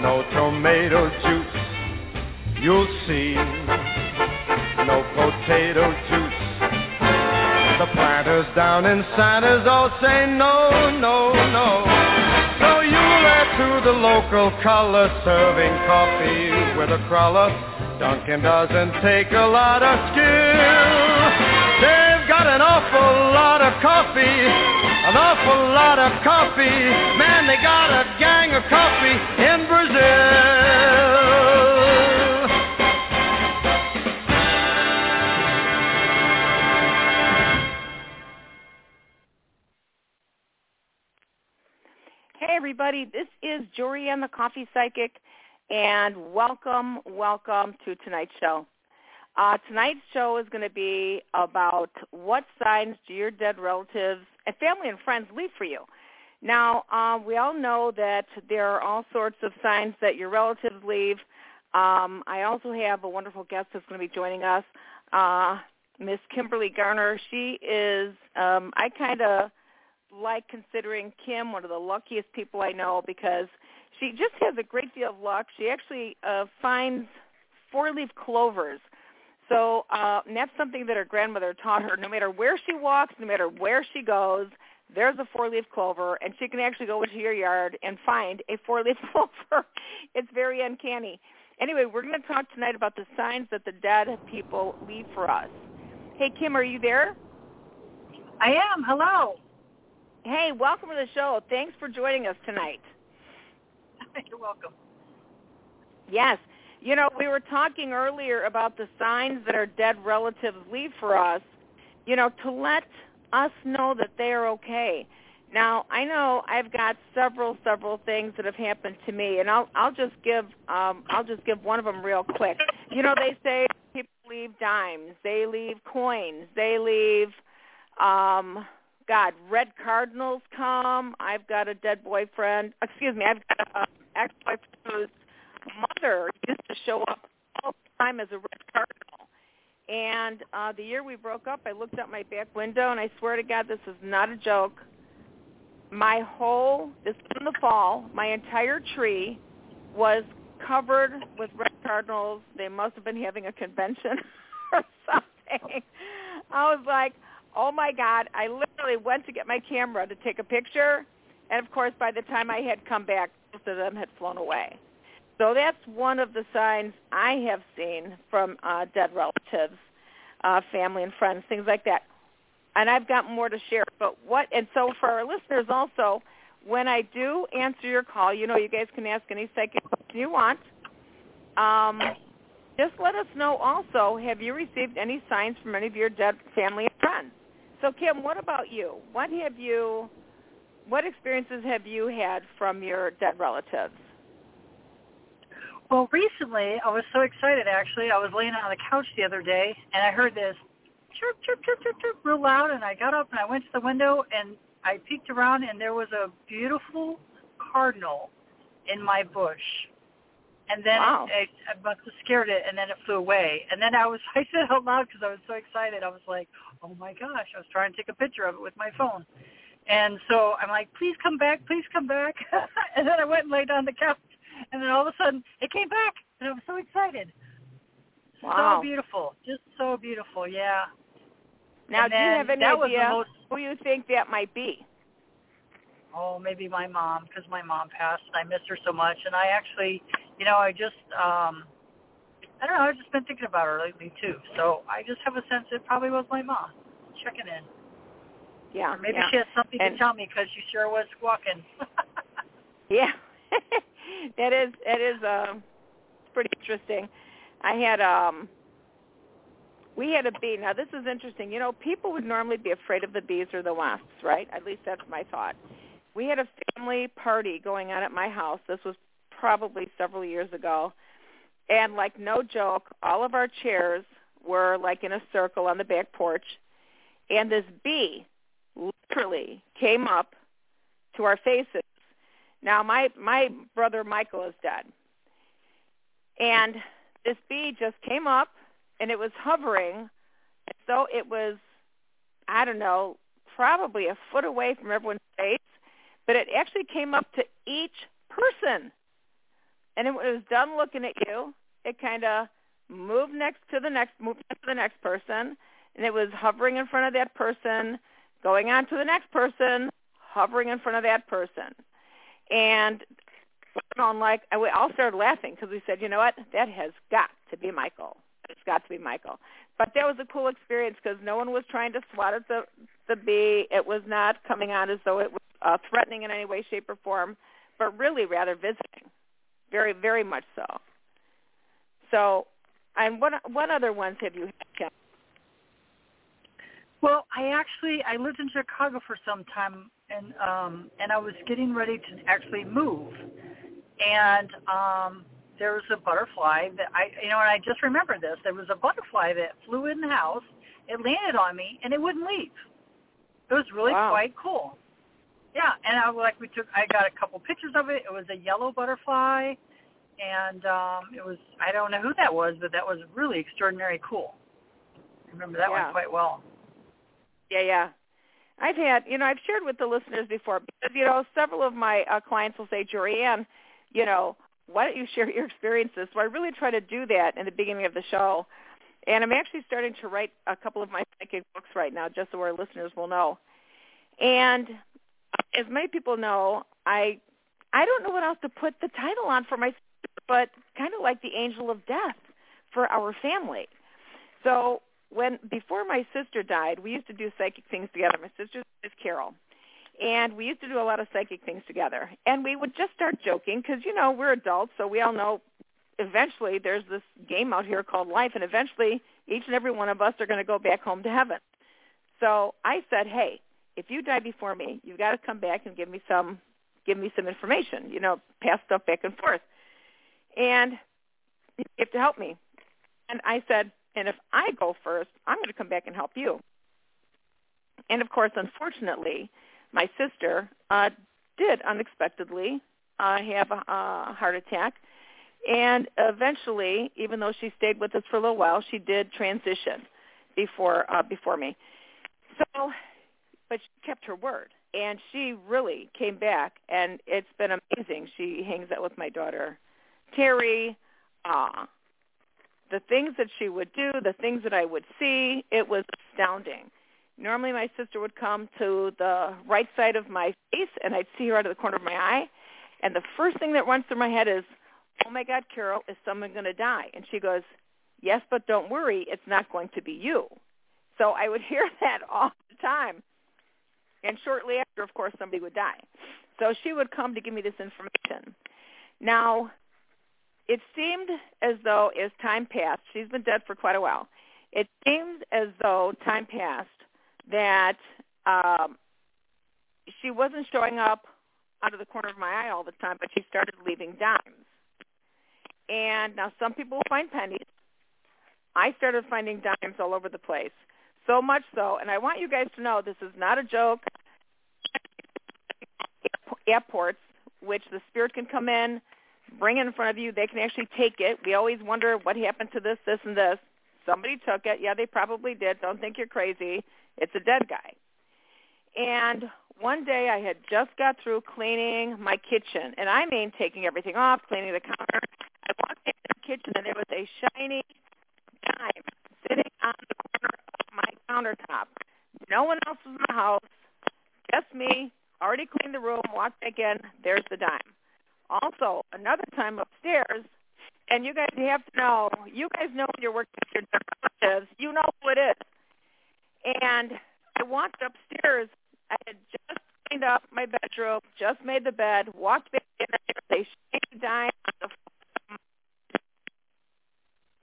no tomato juice, you'll see. No potato juice. The planters down in Santos all say no, no, no. So you'll add to the local color, serving coffee with a cruller. Dunkin' doesn't take a lot of skill. Got an awful lot of coffee, an awful lot of coffee. Man, they got a gang of coffee in Brazil. Hey everybody, this is Jorianne the Coffee Psychic, and welcome, welcome to tonight's show. Uh, tonight's show is going to be about what signs do your dead relatives and family and friends leave for you. Now, uh, we all know that there are all sorts of signs that your relatives leave. Um, I also have a wonderful guest that's going to be joining us, uh, Miss Kimberly Garner. She is, um, I kind of like considering Kim one of the luckiest people I know because she just has a great deal of luck. She actually uh, finds four-leaf clovers. So uh, and that's something that her grandmother taught her. No matter where she walks, no matter where she goes, there's a four-leaf clover, and she can actually go into your yard and find a four-leaf clover. it's very uncanny. Anyway, we're going to talk tonight about the signs that the dead people leave for us. Hey, Kim, are you there? I am. Hello. Hey, welcome to the show. Thanks for joining us tonight. You're welcome. Yes. You know, we were talking earlier about the signs that our dead relatives leave for us, you know, to let us know that they are okay. Now, I know I've got several several things that have happened to me and I'll I'll just give um I'll just give one of them real quick. You know, they say people leave dimes, they leave coins, they leave um God, red cardinals come. I've got a dead boyfriend. Excuse me, I've got a ex-boyfriend whose mother used to show up all the time as a red cardinal. And uh, the year we broke up, I looked out my back window, and I swear to God, this is not a joke. My whole, this in the fall, my entire tree was covered with red cardinals. They must have been having a convention or something. I was like, oh my God, I literally went to get my camera to take a picture. And of course, by the time I had come back, most of them had flown away. So that's one of the signs I have seen from uh, dead relatives, uh, family and friends, things like that. And I've got more to share. But what? And so for our listeners also, when I do answer your call, you know, you guys can ask any psychic question you want. Um, just let us know also, have you received any signs from any of your dead family and friends? So Kim, what about you? What have you, what experiences have you had from your dead relatives? Well, recently I was so excited. Actually, I was laying on the couch the other day, and I heard this chirp, chirp, chirp, chirp, chirp, real loud. And I got up and I went to the window and I peeked around, and there was a beautiful cardinal in my bush. And then wow. it, I must have scared it, and then it flew away. And then I was, I said out loud because I was so excited. I was like, "Oh my gosh!" I was trying to take a picture of it with my phone. And so I'm like, "Please come back! Please come back!" and then I went and laid on the couch and then all of a sudden it came back, and I was so excited. Wow. So beautiful, just so beautiful, yeah. Now, and do you have any idea most, who you think that might be? Oh, maybe my mom, because my mom passed, and I miss her so much. And I actually, you know, I just, um I don't know, I've just been thinking about her lately too. So I just have a sense it probably was my mom checking in. Yeah. Or maybe yeah. she has something and, to tell me because she sure was squawking. yeah. that is that is um pretty interesting. I had um we had a bee. Now this is interesting. You know, people would normally be afraid of the bees or the wasps, right? At least that's my thought. We had a family party going on at my house. This was probably several years ago. And like no joke, all of our chairs were like in a circle on the back porch. And this bee literally came up to our faces now my my brother Michael is dead. And this bee just came up and it was hovering so it was I don't know, probably a foot away from everyone's face, but it actually came up to each person. And it was done looking at you, it kind of moved next to the next moved to the next person and it was hovering in front of that person, going on to the next person, hovering in front of that person. And I'm like, we all started laughing because we said, you know what, that has got to be Michael. It's got to be Michael. But that was a cool experience because no one was trying to swat at the the bee. It was not coming on as though it was uh, threatening in any way, shape, or form, but really rather visiting. Very, very much so. So, and what what other ones have you had? Well, I actually I lived in Chicago for some time, and um, and I was getting ready to actually move, and um, there was a butterfly that I you know, and I just remember this. There was a butterfly that flew in the house. It landed on me, and it wouldn't leave. It was really wow. quite cool. Yeah, and I like we took. I got a couple pictures of it. It was a yellow butterfly, and um, it was. I don't know who that was, but that was really extraordinary cool. I remember that yeah. one quite well. Yeah, yeah. I've had, you know, I've shared with the listeners before because, you know, several of my uh, clients will say, Jorianne, you know, why don't you share your experiences? So I really try to do that in the beginning of the show. And I'm actually starting to write a couple of my psychic books right now just so our listeners will know. And as many people know, I I don't know what else to put the title on for my but kind of like the angel of death for our family. So when before my sister died, we used to do psychic things together. My sister is Carol, and we used to do a lot of psychic things together. And we would just start joking because you know we're adults, so we all know. Eventually, there's this game out here called life, and eventually, each and every one of us are going to go back home to heaven. So I said, "Hey, if you die before me, you've got to come back and give me some, give me some information. You know, pass stuff back and forth, and you have to help me." And I said, and if I go first, I'm going to come back and help you. And of course, unfortunately, my sister uh, did unexpectedly uh, have a, a heart attack. And eventually, even though she stayed with us for a little while, she did transition before uh, before me. So, but she kept her word, and she really came back, and it's been amazing. She hangs out with my daughter, Terry. Uh, the things that she would do, the things that I would see, it was astounding. Normally my sister would come to the right side of my face and I'd see her out of the corner of my eye. And the first thing that runs through my head is, oh my God, Carol, is someone going to die? And she goes, yes, but don't worry, it's not going to be you. So I would hear that all the time. And shortly after, of course, somebody would die. So she would come to give me this information. Now, it seemed as though as time passed, she's been dead for quite a while, it seemed as though time passed that um, she wasn't showing up out of the corner of my eye all the time, but she started leaving dimes. And now some people find pennies. I started finding dimes all over the place. So much so, and I want you guys to know this is not a joke. Airports, which the spirit can come in, bring it in front of you. They can actually take it. We always wonder what happened to this, this, and this. Somebody took it. Yeah, they probably did. Don't think you're crazy. It's a dead guy. And one day I had just got through cleaning my kitchen, and I mean taking everything off, cleaning the counter. I walked into the kitchen, and there was a shiny dime sitting on the corner of my countertop. No one else was in the house, just me. Already cleaned the room, walked back in. There's the dime. Also, another time upstairs, and you guys have to know, you guys know when you're working with your relatives, you know who it is. And I walked upstairs I had just cleaned up my bedroom, just made the bed, walked back in, they shaking dime on the floor.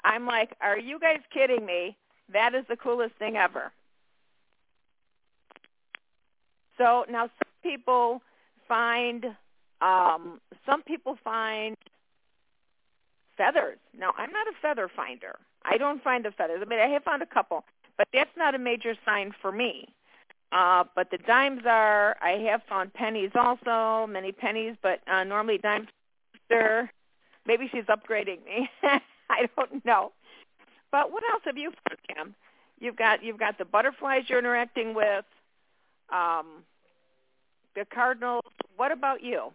I'm like, are you guys kidding me? That is the coolest thing ever. So now some people find um some people find feathers. Now I'm not a feather finder. I don't find the feathers. I mean I have found a couple, but that's not a major sign for me. Uh, but the dimes are, I have found pennies also, many pennies, but uh, normally dimes are, maybe she's upgrading me. I don't know. But what else have you found, Kim? You've got you've got the butterflies you're interacting with, um, the cardinals. What about you?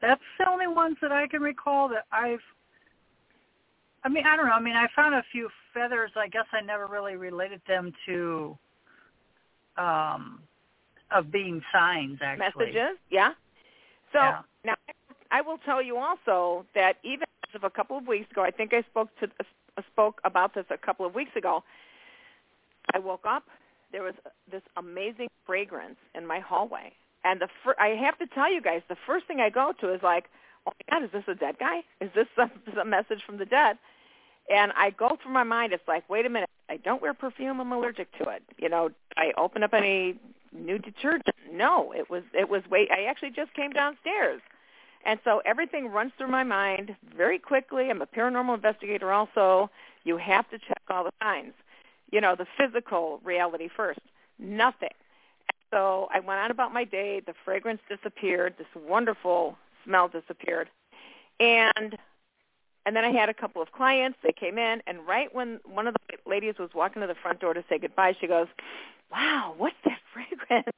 That's the only ones that I can recall that I've. I mean, I don't know. I mean, I found a few feathers. I guess I never really related them to um, of being signs actually. Messages, yeah. So yeah. now I will tell you also that even as of a couple of weeks ago, I think I spoke to uh, spoke about this a couple of weeks ago. I woke up. There was this amazing fragrance in my hallway, and the fir- I have to tell you guys, the first thing I go to is like, "Oh my God, is this a dead guy? Is this a, a message from the dead?" And I go through my mind. It's like, wait a minute. I don't wear perfume. I'm allergic to it. You know, I open up any new detergent. No, it was it was wait. I actually just came downstairs, and so everything runs through my mind very quickly. I'm a paranormal investigator. Also, you have to check all the signs. You know, the physical reality first. Nothing. So I went on about my day. The fragrance disappeared. This wonderful smell disappeared, and and then I had a couple of clients. They came in, and right when one of the ladies was walking to the front door to say goodbye, she goes, "Wow, what's that fragrance?"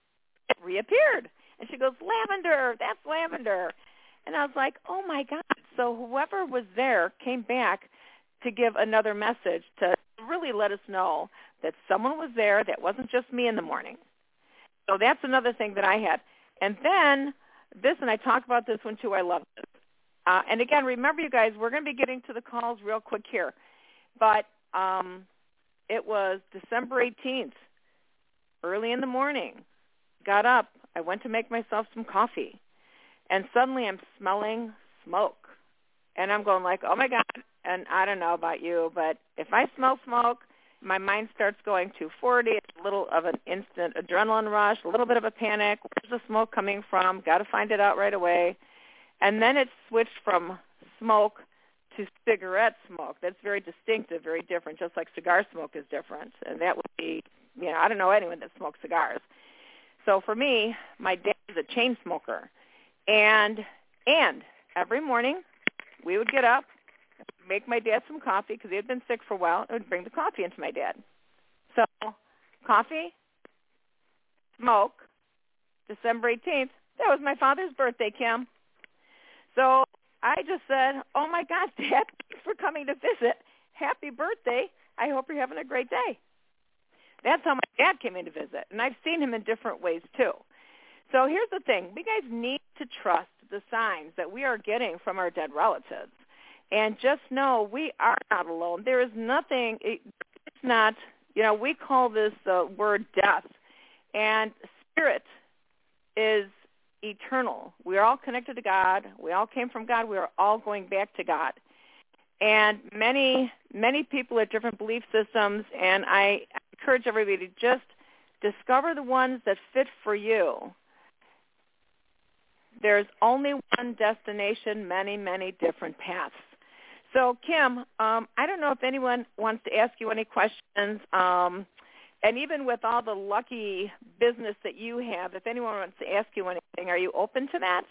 It reappeared, and she goes, "Lavender. That's lavender." And I was like, "Oh my God!" So whoever was there came back to give another message to really let us know that someone was there that wasn't just me in the morning. So that's another thing that I had. And then this, and I talk about this one too. I love this. Uh, and again, remember, you guys, we're going to be getting to the calls real quick here. But um, it was December 18th, early in the morning. Got up. I went to make myself some coffee. And suddenly I'm smelling smoke. And I'm going like, oh, my God. And I don't know about you, but if I smell smoke, my mind starts going 240. It's a little of an instant adrenaline rush, a little bit of a panic. Where's the smoke coming from? Got to find it out right away. And then it switched from smoke to cigarette smoke. That's very distinctive, very different, just like cigar smoke is different. And that would be, you know, I don't know anyone that smokes cigars. So for me, my dad is a chain smoker. And and every morning we would get up, make my dad some coffee because he had been sick for a while, and would bring the coffee into my dad. So coffee, smoke, December 18th. That was my father's birthday, Kim. So I just said, oh my God, Dad, for coming to visit. Happy birthday. I hope you're having a great day. That's how my dad came in to visit. And I've seen him in different ways too. So here's the thing. We guys need to trust the signs that we are getting from our dead relatives. And just know we are not alone. There is nothing, it's not, you know, we call this the word death. And spirit is eternal. We're all connected to God. We all came from God. We are all going back to God. And many, many people have different belief systems, and I encourage everybody to just discover the ones that fit for you. There's only one destination, many, many different paths. So, Kim, um, I don't know if anyone wants to ask you any questions. Um, and even with all the lucky business that you have, if anyone wants to ask you anything, are you open to that?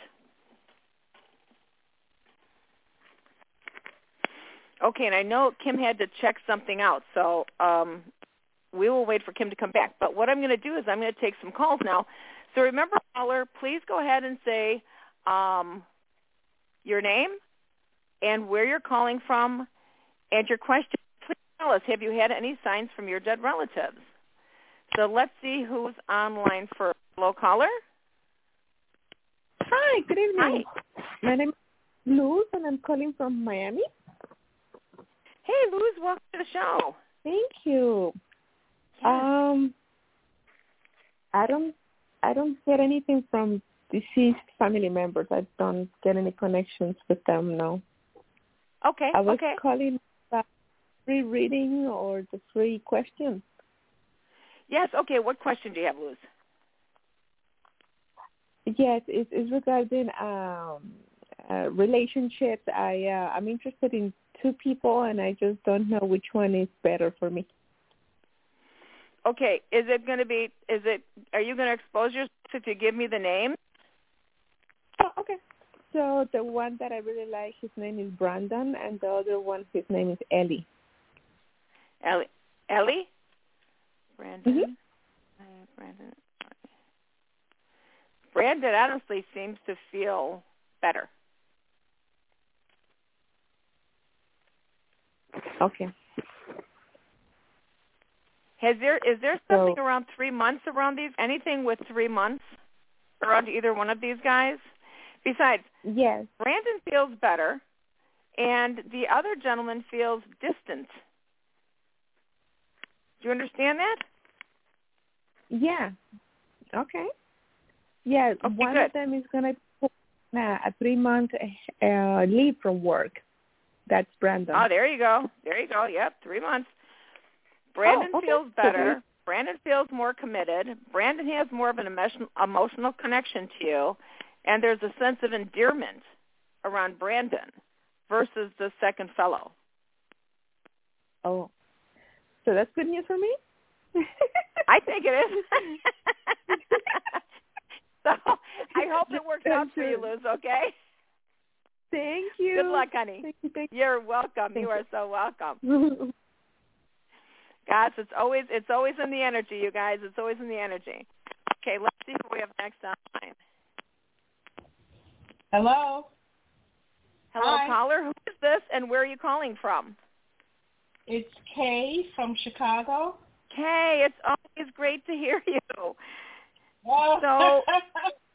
Okay, and I know Kim had to check something out, so um, we will wait for Kim to come back. But what I'm going to do is I'm going to take some calls now. So remember, caller, please go ahead and say um, your name and where you're calling from and your question. Please tell us, have you had any signs from your dead relatives? So let's see who's online for Hello, caller. Hi, good evening. Hi. My name is Luz, and I'm calling from Miami. Hey, Luz, welcome to the show. Thank you. Um, I don't, I don't get anything from deceased family members. I don't get any connections with them. No. Okay. I was okay. calling about free reading or the free question. Yes. Okay. What question do you have, Luz? Yes, it's, it's regarding um, uh, relationships. I uh, I'm interested in two people, and I just don't know which one is better for me. Okay. Is it going to be? Is it? Are you going to expose yourself if you give me the name? Oh, okay. So the one that I really like, his name is Brandon, and the other one, his name is Ellie. Ellie. Ellie. Brandon. Mhm. Uh, Brandon. Brandon honestly seems to feel better. Okay. Has there is there something So- around three months around these? Anything with three months around either one of these guys? Besides, Yes. Brandon feels better, and the other gentleman feels distant. Do you understand that? Yeah. Okay. Yeah. Okay, one good. of them is gonna take uh, a three month uh, leave from work. That's Brandon. Oh, there you go. There you go. Yep, three months. Brandon Oh, okay. feels better. Brandon feels more committed. Brandon has more of an emotion, emotional connection to you, and there's a sense of endearment around Brandon versus the second fellow. oh. So that's good news for me. I think it is. so I hope it works out for you, Luz. Okay. Thank you. Good luck, honey. Thank you. Thank You're welcome. Thank You you. are so welcome. you. Guys, it's always it's always in the energy, you guys. It's always in the energy. Okay, let's see who we have next online. Hello. Hello, Hi. caller. Who is this, and where are you calling from? It's Kay from Chicago. Kay, it's always great to hear you. Oh. So-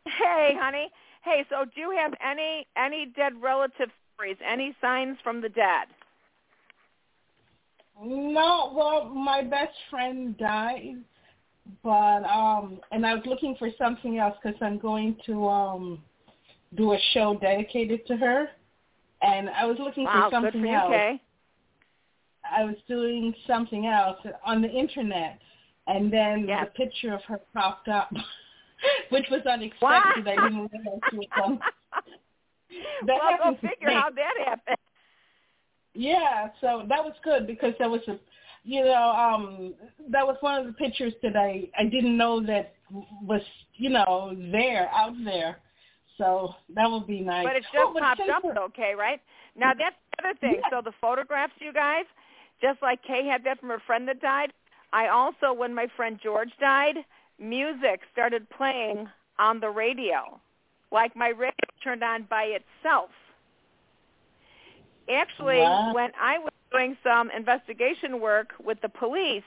Hey, honey. Hey, so do you have any any dead relative stories? Any signs from the dead? no, well, my best friend died, but um, and I was looking for something else because I'm going to um do a show dedicated to her, and I was looking Wow, for something for you, else. Kay. I was doing something else on the internet, and then the picture of her popped up, which was Wow. unexpected. I didn't realize she was on. That well, go figure me. how that happened. Yeah, so that was good because that was a, you know, um, that was one of the pictures that I I didn't know that was you know there out there. So that would be nice. But it just Oh, popped up, okay, right? Now that's the other thing. Yeah. So the photographs, you guys, just like Kay had that from her friend that died, I also, when my friend George died, music started playing on the radio. Like my radio turned on by itself. Actually, Wow. when I was doing some investigation work with the police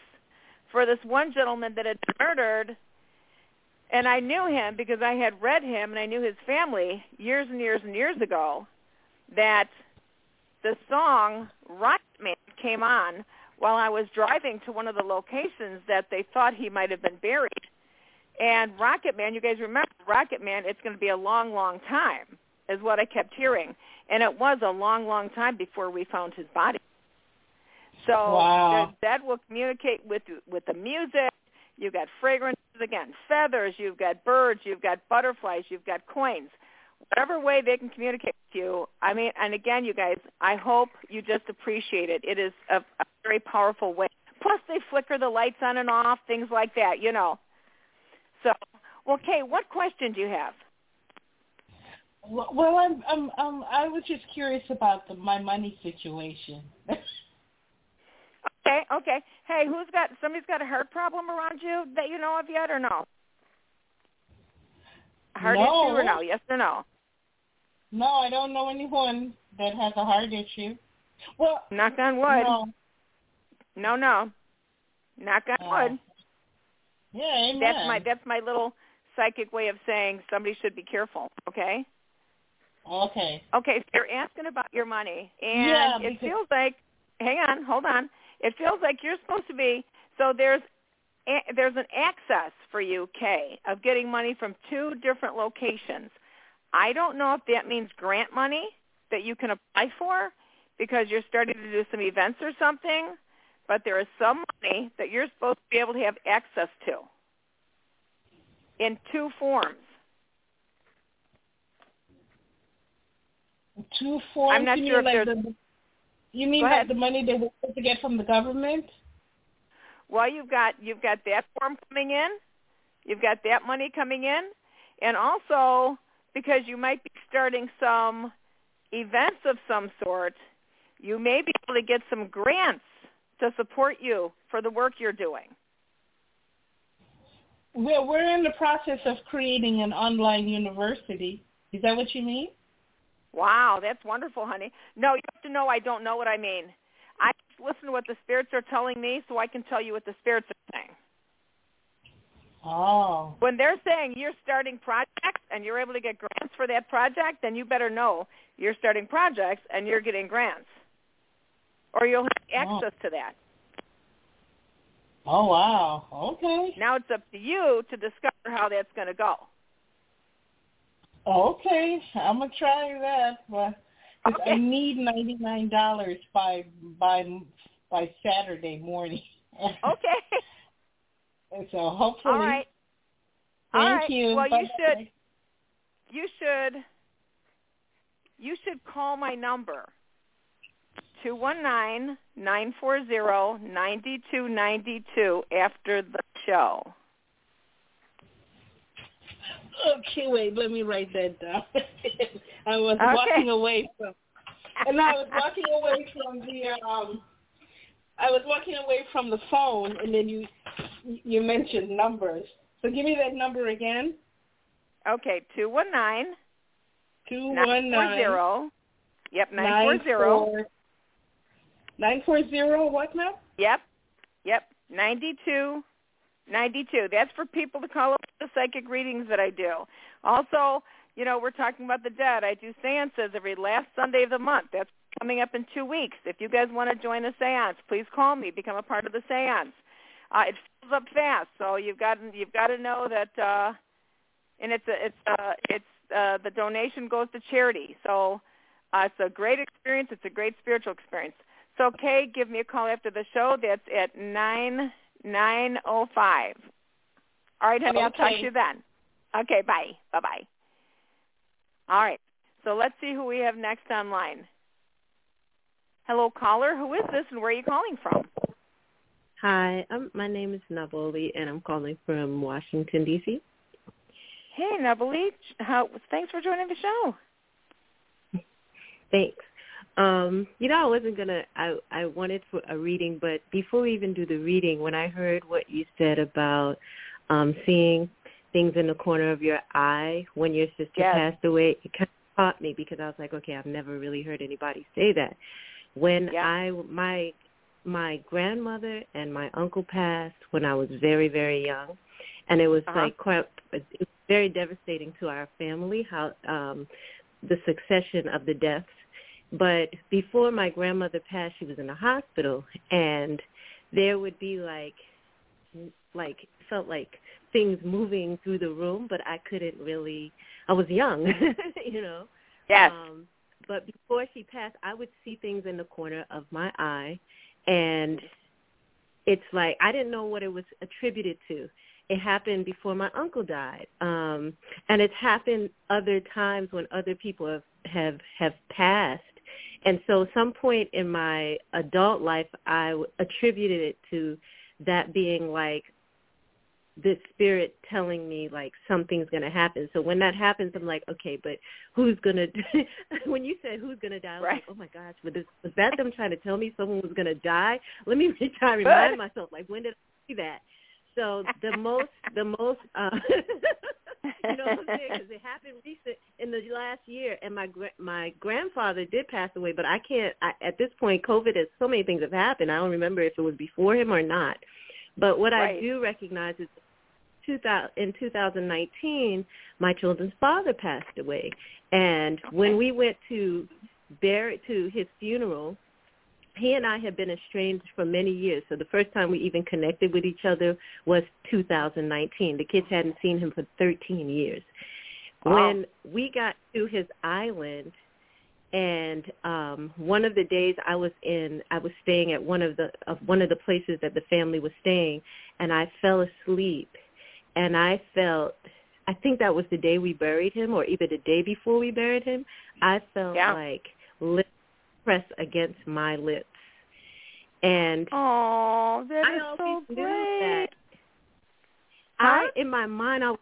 for this one gentleman that had been murdered, and I knew him because I had read him and I knew his family years and years and years ago that the song Rocket Man came on while I was driving to one of the locations that they thought he might have been buried. And Rocket Man, you guys remember Rocket Man, it's going to be a long, long time, is what I kept hearing. And it was a long, long time before we found his body. So Wow. that will communicate with with the music. You've got fragrances again, feathers. You've got birds. You've got butterflies. You've got coins. Whatever way they can communicate with you. I mean, and again, you guys, I hope you just appreciate it. It is a, a very powerful way. Plus, they flicker the lights on and off, things like that. You know. So, well, Kay, what question do you have? Well, I'm, I'm, um, I was just curious about the, my money situation. Okay, okay. Hey, who's got somebody's got a heart problem around you that you know of yet, or no? Heart No. issue or no? Yes or no? no, I don't know anyone that has a heart issue. Well, Knock on wood. no. No, no. Knock on wood. Yeah, amen. That's my that's my little psychic way of saying somebody should be careful. Okay. Okay. Okay. So you're asking about your money, and Yeah, it because- feels like. Hang on, hold on. It feels like you're supposed to be. So there's a- there's an access for you, Kay, of getting money from two different locations. I don't know if that means grant money that you can apply for because you're starting to do some events or something, but there is some money that you're supposed to be able to have access to in two forms. Two forms. I'm not sure if like there's- the, You mean like the money they we're supposed to get from the government? Well, you've got you've got that form coming in, you've got that money coming in, and also because you might be starting some events of some sort, you may be able to get some grants to support you for the work you're doing. We're we're in the process of creating an online university. Is that what you mean? Wow, that's wonderful, honey. No, you have to know I don't know what I mean. I just listen to what the spirits are telling me so I can tell you what the spirits are saying. Oh. when they're saying you're starting projects and you're able to get grants for that project, then you better know you're starting projects and you're getting grants, or you'll have Oh. access to that. Oh wow. Okay. Now it's up to you to discover how that's going to go. Okay. I'm gonna try that, but 'cause I need ninety nine dollars by by by Saturday morning. Okay. So hopefully. All right. Thank All right. you. Well, you Bye-bye. should you should you should call my number two one nine nine four zero ninety two ninety two after the show. Okay, wait. Let me write that down. I was Okay. walking away from, and I was walking away from the um. I was walking away from the phone, and then you you mentioned numbers. So give me that number again. Okay, two one nine Two nine one four nine zero. Yep, nine four zero. four- Nine four zero. What now? Yep, yep, ninety two, ninety two. That's for people to call up the psychic readings that I do. Also, you know, we're talking about the dead. I do seances every last Sunday of the month. That's coming up in two weeks. If you guys want to join a seance, please call me. Become a part of the seance. Uh, it fills up fast, so you've got you've got to know that. uh And it's a, it's uh it's uh the donation goes to charity. So uh, it's a great experience. It's a great spiritual experience. So, Kay, give me a call after the show. That's at nine nine oh five. All right, honey. I'll talk to you then. Okay. Bye. Bye. Bye. All right. So let's see who we have next online. Hello, caller. Who is this, and where are you calling from? Hi, um, my name is Naboli, and I'm calling from Washington, D.C. Hey, Nabali. How? Thanks for joining the show. Thanks. Um, you know, I wasn't gonna. I I wanted for a reading, but before we even do the reading, when I heard what you said about um, seeing things in the corner of your eye when your sister Yes. passed away, it kind of caught me because I was like, okay, I've never really heard anybody say that. When Yeah. I my my grandmother and my uncle passed when I was very very young, and it was Uh-huh. like quite it was very devastating to our family how um the succession of the deaths. But before my grandmother passed, she was in a hospital, and there would be like, like felt like things moving through the room, but I couldn't really. I was young, you know. Yes. Um, but before she passed, I would see things in the corner of my eye, and it's like I didn't know what it was attributed to. It happened before my uncle died, um, and it's happened other times when other people have have have passed. And so, some point in my adult life, I attributed it to that being like this spirit telling me like something's going to happen. So when that happens, I'm like, okay, but who's going to, when you said who's going to die, I was right. like, oh my gosh, but this, was that them trying to tell me someone was going to die? Let me try to remind myself, like, when did I see that? So the most, the most, uh, you know what I'm saying? Because it happened recent in the last year, and my my grandfather did pass away, but I can't. I, at this point, COVID has so many things have happened. I don't remember if it was before him or not. But what right. I do recognize is 2000, in 2019, my children's father passed away, and when we went to bury to his funeral, he and I had been estranged for many years. So the first time we even connected with each other was 2019. The kids hadn't seen him for 13 years. Wow. When we got to his island, and um one of the days I was in I was staying at one of the of one of the places that the family was staying and I fell asleep and I felt I think that was the day we buried him or either the day before we buried him. I felt yeah. like pressed against my lips. And oh, that I is always so knew great. that. Huh? I in my mind I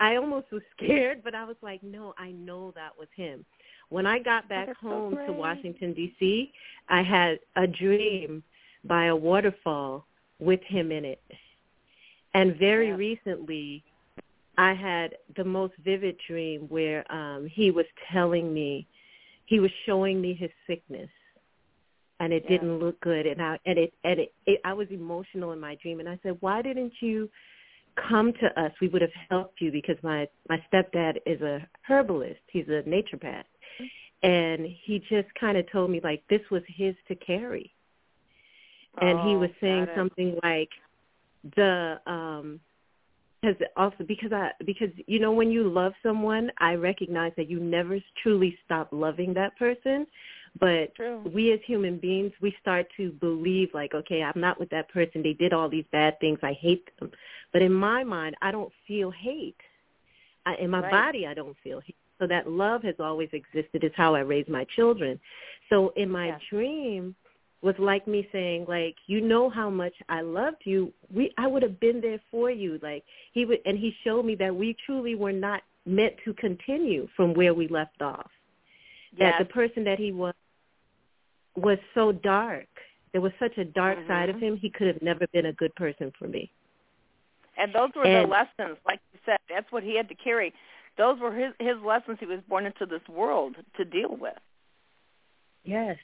I almost was scared, but I was like, no, I know that was him. When I got back that's so home to. Washington D.C., I had a dream by a waterfall with him in it. And very Yeah. recently, I had the most vivid dream where um he was telling me, he was showing me his sickness, and it Yeah. didn't look good. And I and it and it, it I was emotional in my dream, and I said, why didn't you come to us? We would have helped you because my my stepdad is a herbalist. He's a naturopath, and he just kind of told me like this was his to carry and he Oh, was saying something like the um because also because I because you know when you love someone, I recognize that you never truly stop loving that person, but True. we as human beings we start to believe like okay I'm not with that person they did all these bad things I hate them, but in my mind I don't feel hate, I, in my Right. body I don't feel hate. So that love has always existed is how I raise my children. So in my Yes. dream was like me saying like you know how much I loved you we I would have been there for you like he would and he showed me that we truly were not meant to continue from where we left off that the person that he was was so dark there was such a dark mm-hmm. side of him he could have never been a good person for me And those were And- the lessons, like you said. That's what he had to carry. Those were his his lessons. He was born into this world to deal with. yes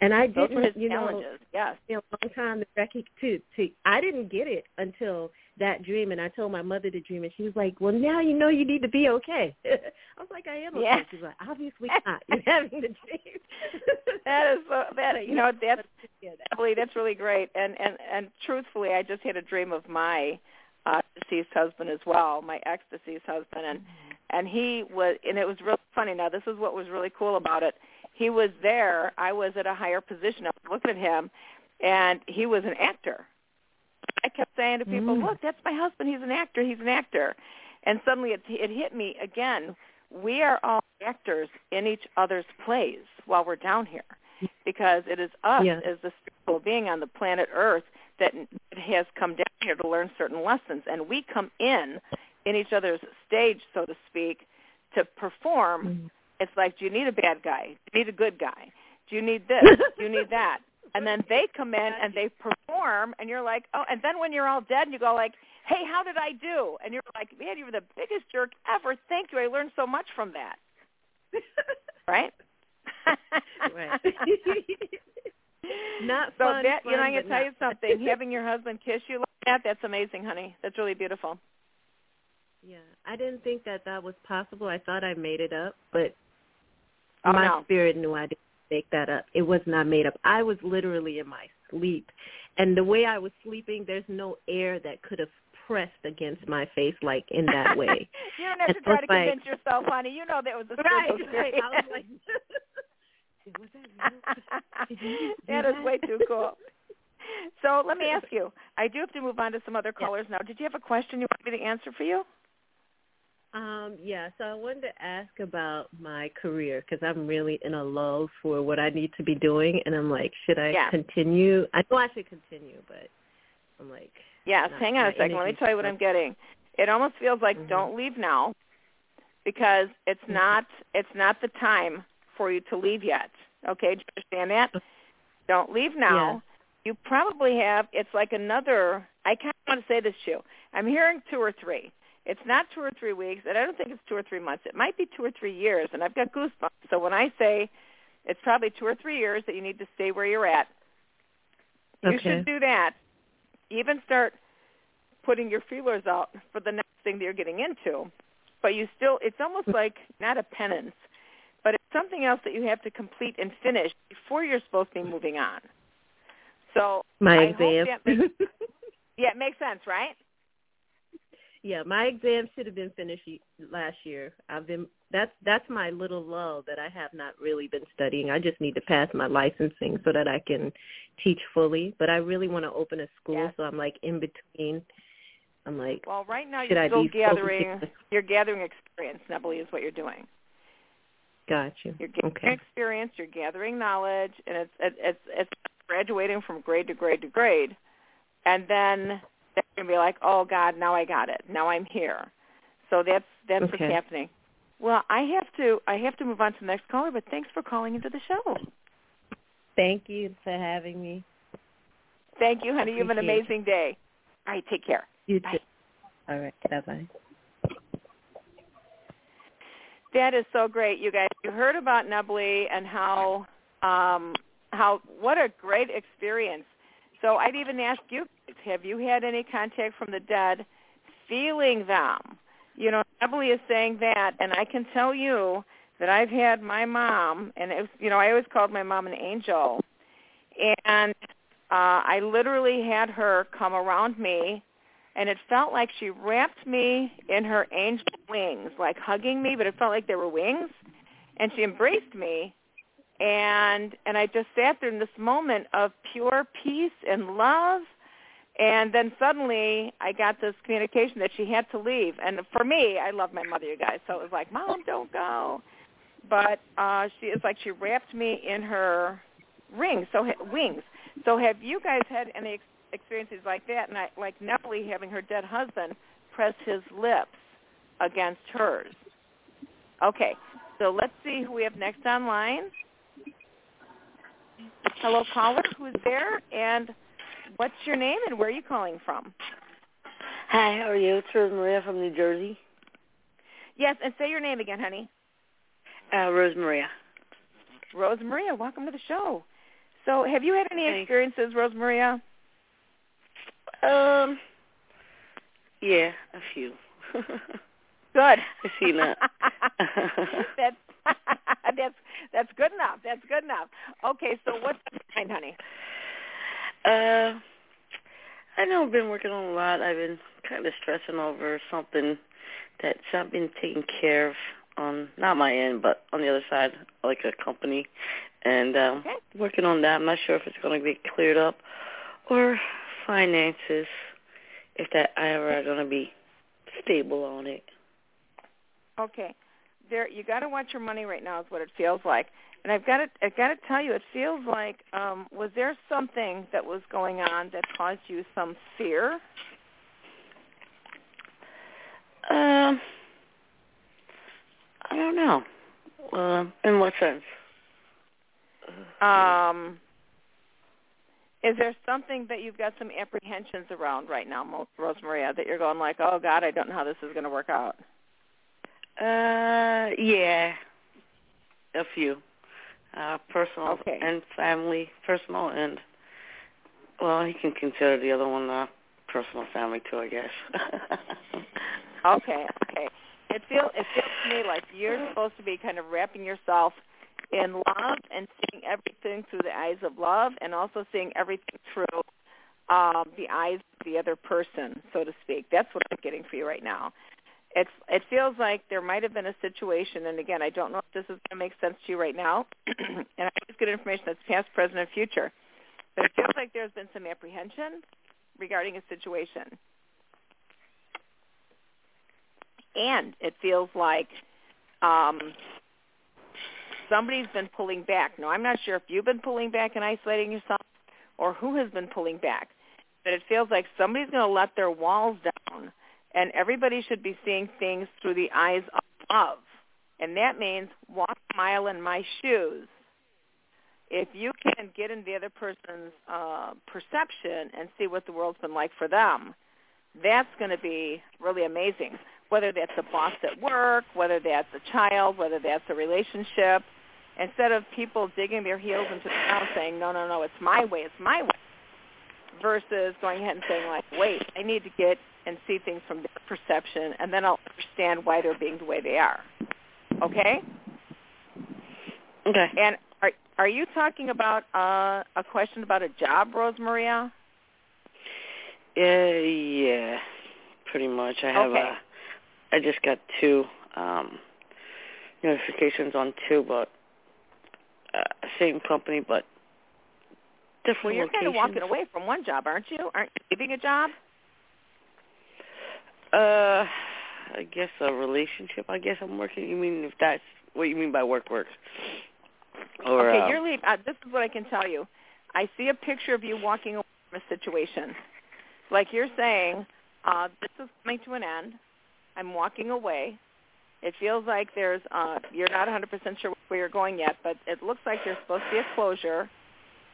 and I didn't you know. Yes. you know, a long time to to to I didn't get it until that dream and I told my mother the dream and she was like, Well now you know you need to be okay I was like, I am okay. Yeah. She's like, Obviously not. You're having the dream. That is so that you know that's Emily, that's really great. And and and truthfully, I just had a dream of my uh, deceased husband as well, my ex deceased husband, and and he was, and it was really funny. Now, this is what was really cool about it. He was there. I was at a higher position. I was looking at him, and he was an actor. I kept saying to people, Mm. "Look, that's my husband. He's an actor. He's an actor." And suddenly, it, it hit me again. We are all actors in each other's plays while we're down here, because it is us as the spiritual being on the planet Earth that has come down here to learn certain lessons, and we come in in each other's stage, so to speak, to perform. It's like, do you need a bad guy? Do you need a good guy? Do you need this? do you need that? And then they come in and they perform, and you're like, oh. And then when you're all dead, and you go like, hey, how did I do? And you're like, man, you were the biggest jerk ever. Thank you. I learned so much from that. Right? right. Not so fun, that you know, I'm gonna tell not you something. Having your husband kiss you like that, that's amazing, honey. That's really beautiful. Yeah, I didn't think that that was possible. I thought I made it up, but oh, my no. spirit knew I didn't make that up. It was not made up. I was literally in my sleep, and the way I was sleeping, there's no air that could have pressed against my face like in that way. you don't have And to try to like- convince yourself, honey. You know that was a right, spiritual right. I was like, was that real? Did you do that is way too cool. So let me ask you. I do have to move on to some other Yeah. callers now. Did you have a question you want me to answer for you? Um, yeah, so I wanted to ask about my career because I'm really in a lull for what I need to be doing, and I'm like, should I Yeah. continue? I know I should continue, but I'm like, Yes. Not hang on a second. Let me tell you what I'm getting. It almost feels like Mhm. don't leave now because it's Mhm. not it's not the time for you to leave yet. Okay, do you understand that? Don't leave now. You probably have it's like another I kind of want to say this to you. I'm hearing two or three. It's not two or three weeks, and I don't think it's two or three months. It might be two or three years, and I've got goosebumps. So when I say it's probably two or three years that you need to stay where you're at, you should do that. Even start putting your feelers out for the next thing that you're getting into. But you still, it's almost like not a penance, but it's something else that you have to complete and finish before you're supposed to be moving on. So my I hope exam. that makes- yeah, it makes sense, right? Yeah, my exam should have been finished last year. I've been that's that's my little lull that I have not really been studying. I just need to pass my licensing so that I can teach fully. But I really want to open a school, Yes. so I'm like in between. I'm like, Well, right now you're still gathering. You're gathering experience. Nebly is what you're doing. Got you. You're gathering Okay. experience. You're gathering knowledge, and it's it's it's graduating from grade to grade to grade, and then they're gonna be like, oh God, now I got it. Now I'm here. So that's that's what's happening. Well, I have to I have to move on to the next caller, but thanks for calling into the show. Thank you for having me. Thank you, honey. You have an Appreciate it. amazing day. All right, take care. You Bye. too. All right. Bye bye. That is so great, you guys. You heard about Nubbly and how um, how what a great experience. So I'd even ask you, have you had any contact from the dead, feeling them? You know, Nubbly is saying that, and I can tell you that I've had my mom, and it was, you know, I always called my mom an angel, and uh, I literally had her come around me and it felt like she wrapped me in her angel wings, like hugging me, but it felt like they were wings. And she embraced me, and and I just sat there in this moment of pure peace and love. And then suddenly I got this communication that she had to leave. And for me, I love my mother, you guys. So it was like, Mom, don't go. But uh, she is like she wrapped me in her rings, so wings. So have you guys had any ex- experiences like that, and I, like Nepali having her dead husband press his lips against hers. Okay, so let's see who we have next online. Hello, caller, who's there, and what's your name, and where are you calling from? Hi, how are you? It's Rose Maria from New Jersey. Yes, and say your name again, honey. Uh, Rose Maria. Rose Maria, welcome to the show. So, have you had any Thanks. experiences, Rose Maria? Um, yeah, a few. Good. I see that. that's that's that's good enough. That's good enough. Okay, so what's the sign, honey? uh, I know I've been working on a lot. I've been kind of stressing over something that's not been taken care of on not my end, but on the other side, like a company, and um, Okay. working on that. I'm not sure if it's going to get cleared up or finances, if that I ever are going to be stable on it. Okay. There you got to watch your money right now is what it feels like. And I've got to I've got to tell you it feels like um was there something that was going on that caused you some fear? Um, I don't know. Um, in what sense? Um is there something that you've got some apprehensions around right now, Rosemaria, that you're going like, "Oh god, I don't know how this is going to work out." Uh, yeah, a few. Uh, personal Okay. and family, personal and well, you can consider the other one uh, personal family too, I guess. Okay, okay. It feels it feels to me like you're supposed to be kind of wrapping yourself in love and seeing everything through the eyes of love, and also seeing everything through um, the eyes of the other person, so to speak. That's what I'm getting for you right now. It's it feels like there might have been a situation, and again, I don't know if this is going to make sense to you right now. and I always get information that's past, present, and future, but it feels like there's been some apprehension regarding a situation and it feels like um, somebody's been pulling back. Now, I'm not sure if you've been pulling back and isolating yourself or who has been pulling back, but it feels like somebody's going to let their walls down, and everybody should be seeing things through the eyes of love. And that means walk a mile in my shoes. If you can get into the other person's uh, perception and see what the world's been like for them, that's going to be really amazing whether that's a boss at work, whether that's a child, whether that's a relationship, instead of people digging their heels into the ground saying, no, no, no, it's my way, it's my way, versus going ahead and saying, like, wait, I need to get and see things from their perception, and then I'll understand why they're being the way they are. Okay? Okay. And are are you talking about uh, a question about a job, Rose Maria? Uh, yeah, pretty much. I have okay. a I just got two um, notifications on two, but uh, same company, but different Well, you're locations. kind of walking away from one job, aren't you? Aren't you leaving a job? Uh, I guess a relationship. I guess I'm working. You mean if that's what you mean by work, work? Or, okay, um, you're leaving. Uh, this is what I can tell you. I see a picture of you walking away from a situation. Like you're saying, uh, this is coming to an end. I'm walking away. It feels like there's uh you're not 100% sure where you're going yet, but it looks like there's supposed to be a closure,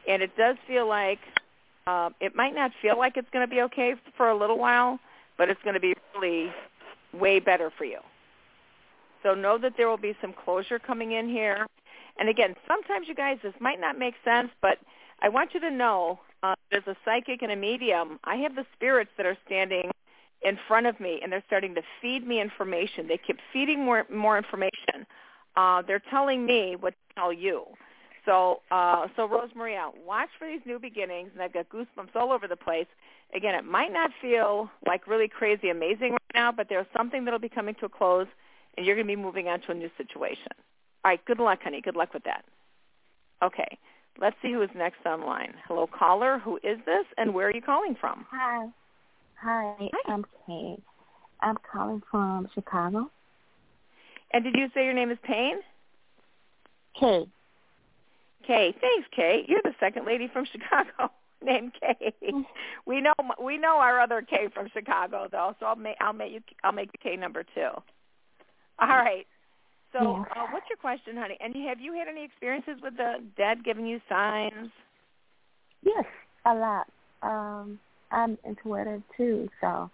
and it does feel like uh, it might not feel like it's going to be okay for a little while, but it's going to be really way better for you. So know that there will be some closure coming in here. And again, sometimes you guys, this might not make sense, but I want you to know, uh, as a psychic and a medium, I have the spirits that are standing in front of me and they're starting to feed me information. They keep feeding more more information. Uh, they're telling me what to tell you. So, uh, so Rose Maria, watch for these new beginnings, and I've got goosebumps all over the place. Again, it might not feel like really crazy amazing right now, but there's something that'll be coming to a close, and you're going to be moving on to a new situation. All right, good luck, honey. Good luck with that. Okay, let's see who is next online. Hello, caller. Who is this, and where are you calling from? Hi. Hi, Hi. I'm Kate. I'm calling from Chicago. And did you say your name is Payne? Kate. Kay. Thanks, Kay. You're the second lady from Chicago named Kay. We know we know our other Kay from Chicago though, so I'll make I'll make you I'll make the Kay number two. All right. So, Yeah. uh, what's your question, honey? And have you had any experiences with the dead giving you signs? Yes, a lot. Um, I'm intuitive too, so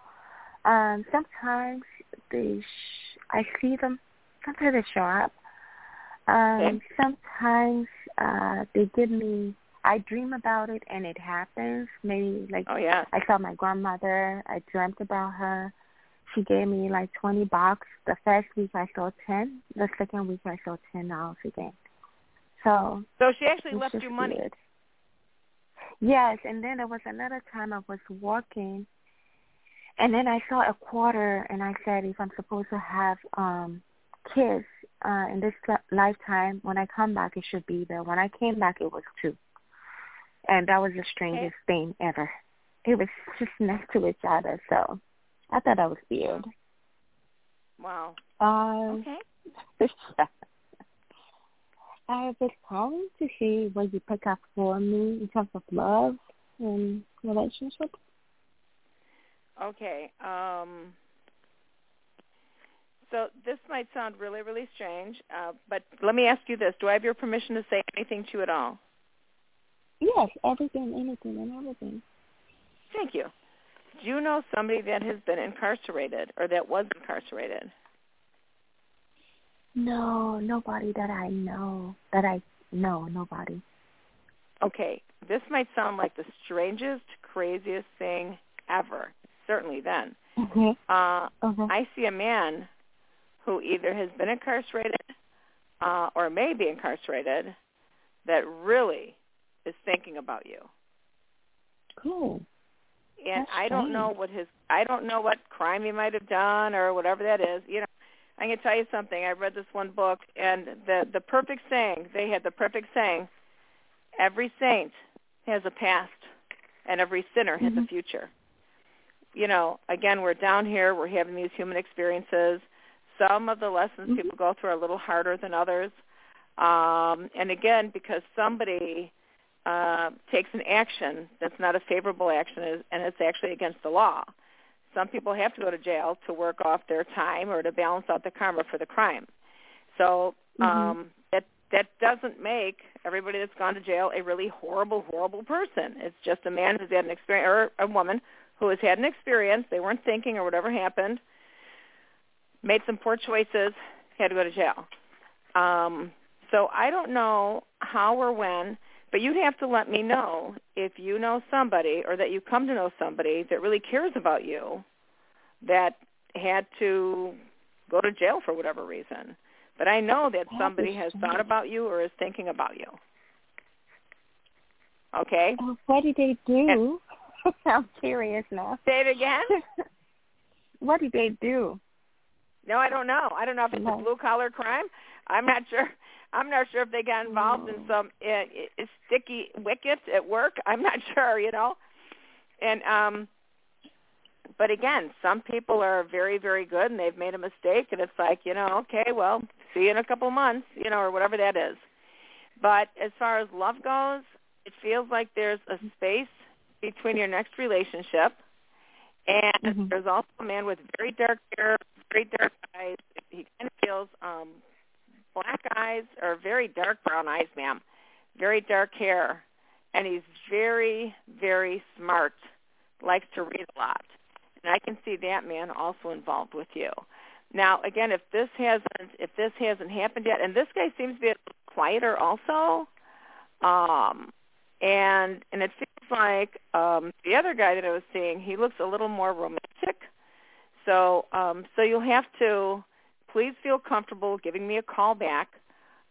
um, sometimes they sh- I see them. Sometimes they show up. Um, Okay. Sometimes uh, they give me. I dream about it and it happens. Maybe like Oh yeah. I saw my grandmother. I dreamt about her. She gave me like twenty bucks. The first week I saw ten. The second week I saw ten dollars again. So So she actually left you money. weird. Yes, and then there was another time I was walking, and then I saw a quarter, and I said, if I'm supposed to have um kids uh in this lifetime, when I come back, it should be there. When I came back, it was two, and that was the strangest thing ever. It was just next to each other, so I thought that was weird. Wow. Um, Okay. I was calling to see what you pick up for me in terms of love and relationship. Okay. Um, so this might sound really, really strange, uh, but let me ask you this: Do I have your permission to say anything to you at all? Yes, everything, anything, and everything. Thank you. Do you know somebody that has been incarcerated or that was incarcerated? No, nobody that I know. That I know, nobody. Okay, this might sound like the strangest, craziest thing ever. Certainly then. Mhm. uh, Mhm. I see a man who either has been incarcerated uh, or may be incarcerated that really is thinking about you. Cool. And That's I don't strange. know what his I don't know what crime he might have done or whatever that is. You know, I can tell you something. I read this one book and the the perfect saying, they had the perfect saying, every saint has a past and every sinner has a Mhm. future. You know, again, we're down here, we're having these human experiences. Some of the lessons Mhm. people go through are a little harder than others. Um, and again, because somebody uh, takes an action that's not a favorable action and it's actually against the law. Some people have to go to jail to work off their time or to balance out the karma for the crime. So um, that that doesn't make everybody that's gone to jail a really horrible, horrible person. It's just a man who's had an experience or a woman who has had an experience. They weren't thinking or whatever happened, made some poor choices, had to go to jail. Um, so I don't know how or when, but you'd have to let me know if you know somebody or that you come to know somebody that really cares about you that had to go to jail for whatever reason. But I know that somebody has thought about you or is thinking about you. Okay? What did they do? I'm curious now. Say it again? what did they do? No, I don't know. I don't know if it's No. a blue collar crime. I'm not sure. I'm not sure if they got involved in some uh, sticky wicket at work. I'm not sure, you know. And um but again, some people are very very good and they've made a mistake and it's like, you know, okay, well, see you in a couple months, you know, or whatever that is. But as far as love goes, it feels like there's a space between your next relationship and Mhm. there's also a man with very dark hair, very dark eyes. He kind of feels um black eyes or very dark brown eyes, ma'am. Very dark hair. And he's very, very smart. Likes to read a lot. And I can see that man also involved with you. Now, again, if this hasn't if this hasn't happened yet, and this guy seems to be quieter also, um, and and it feels like um, the other guy that I was seeing, he looks a little more romantic. So um, so you'll have to please feel comfortable giving me a call back.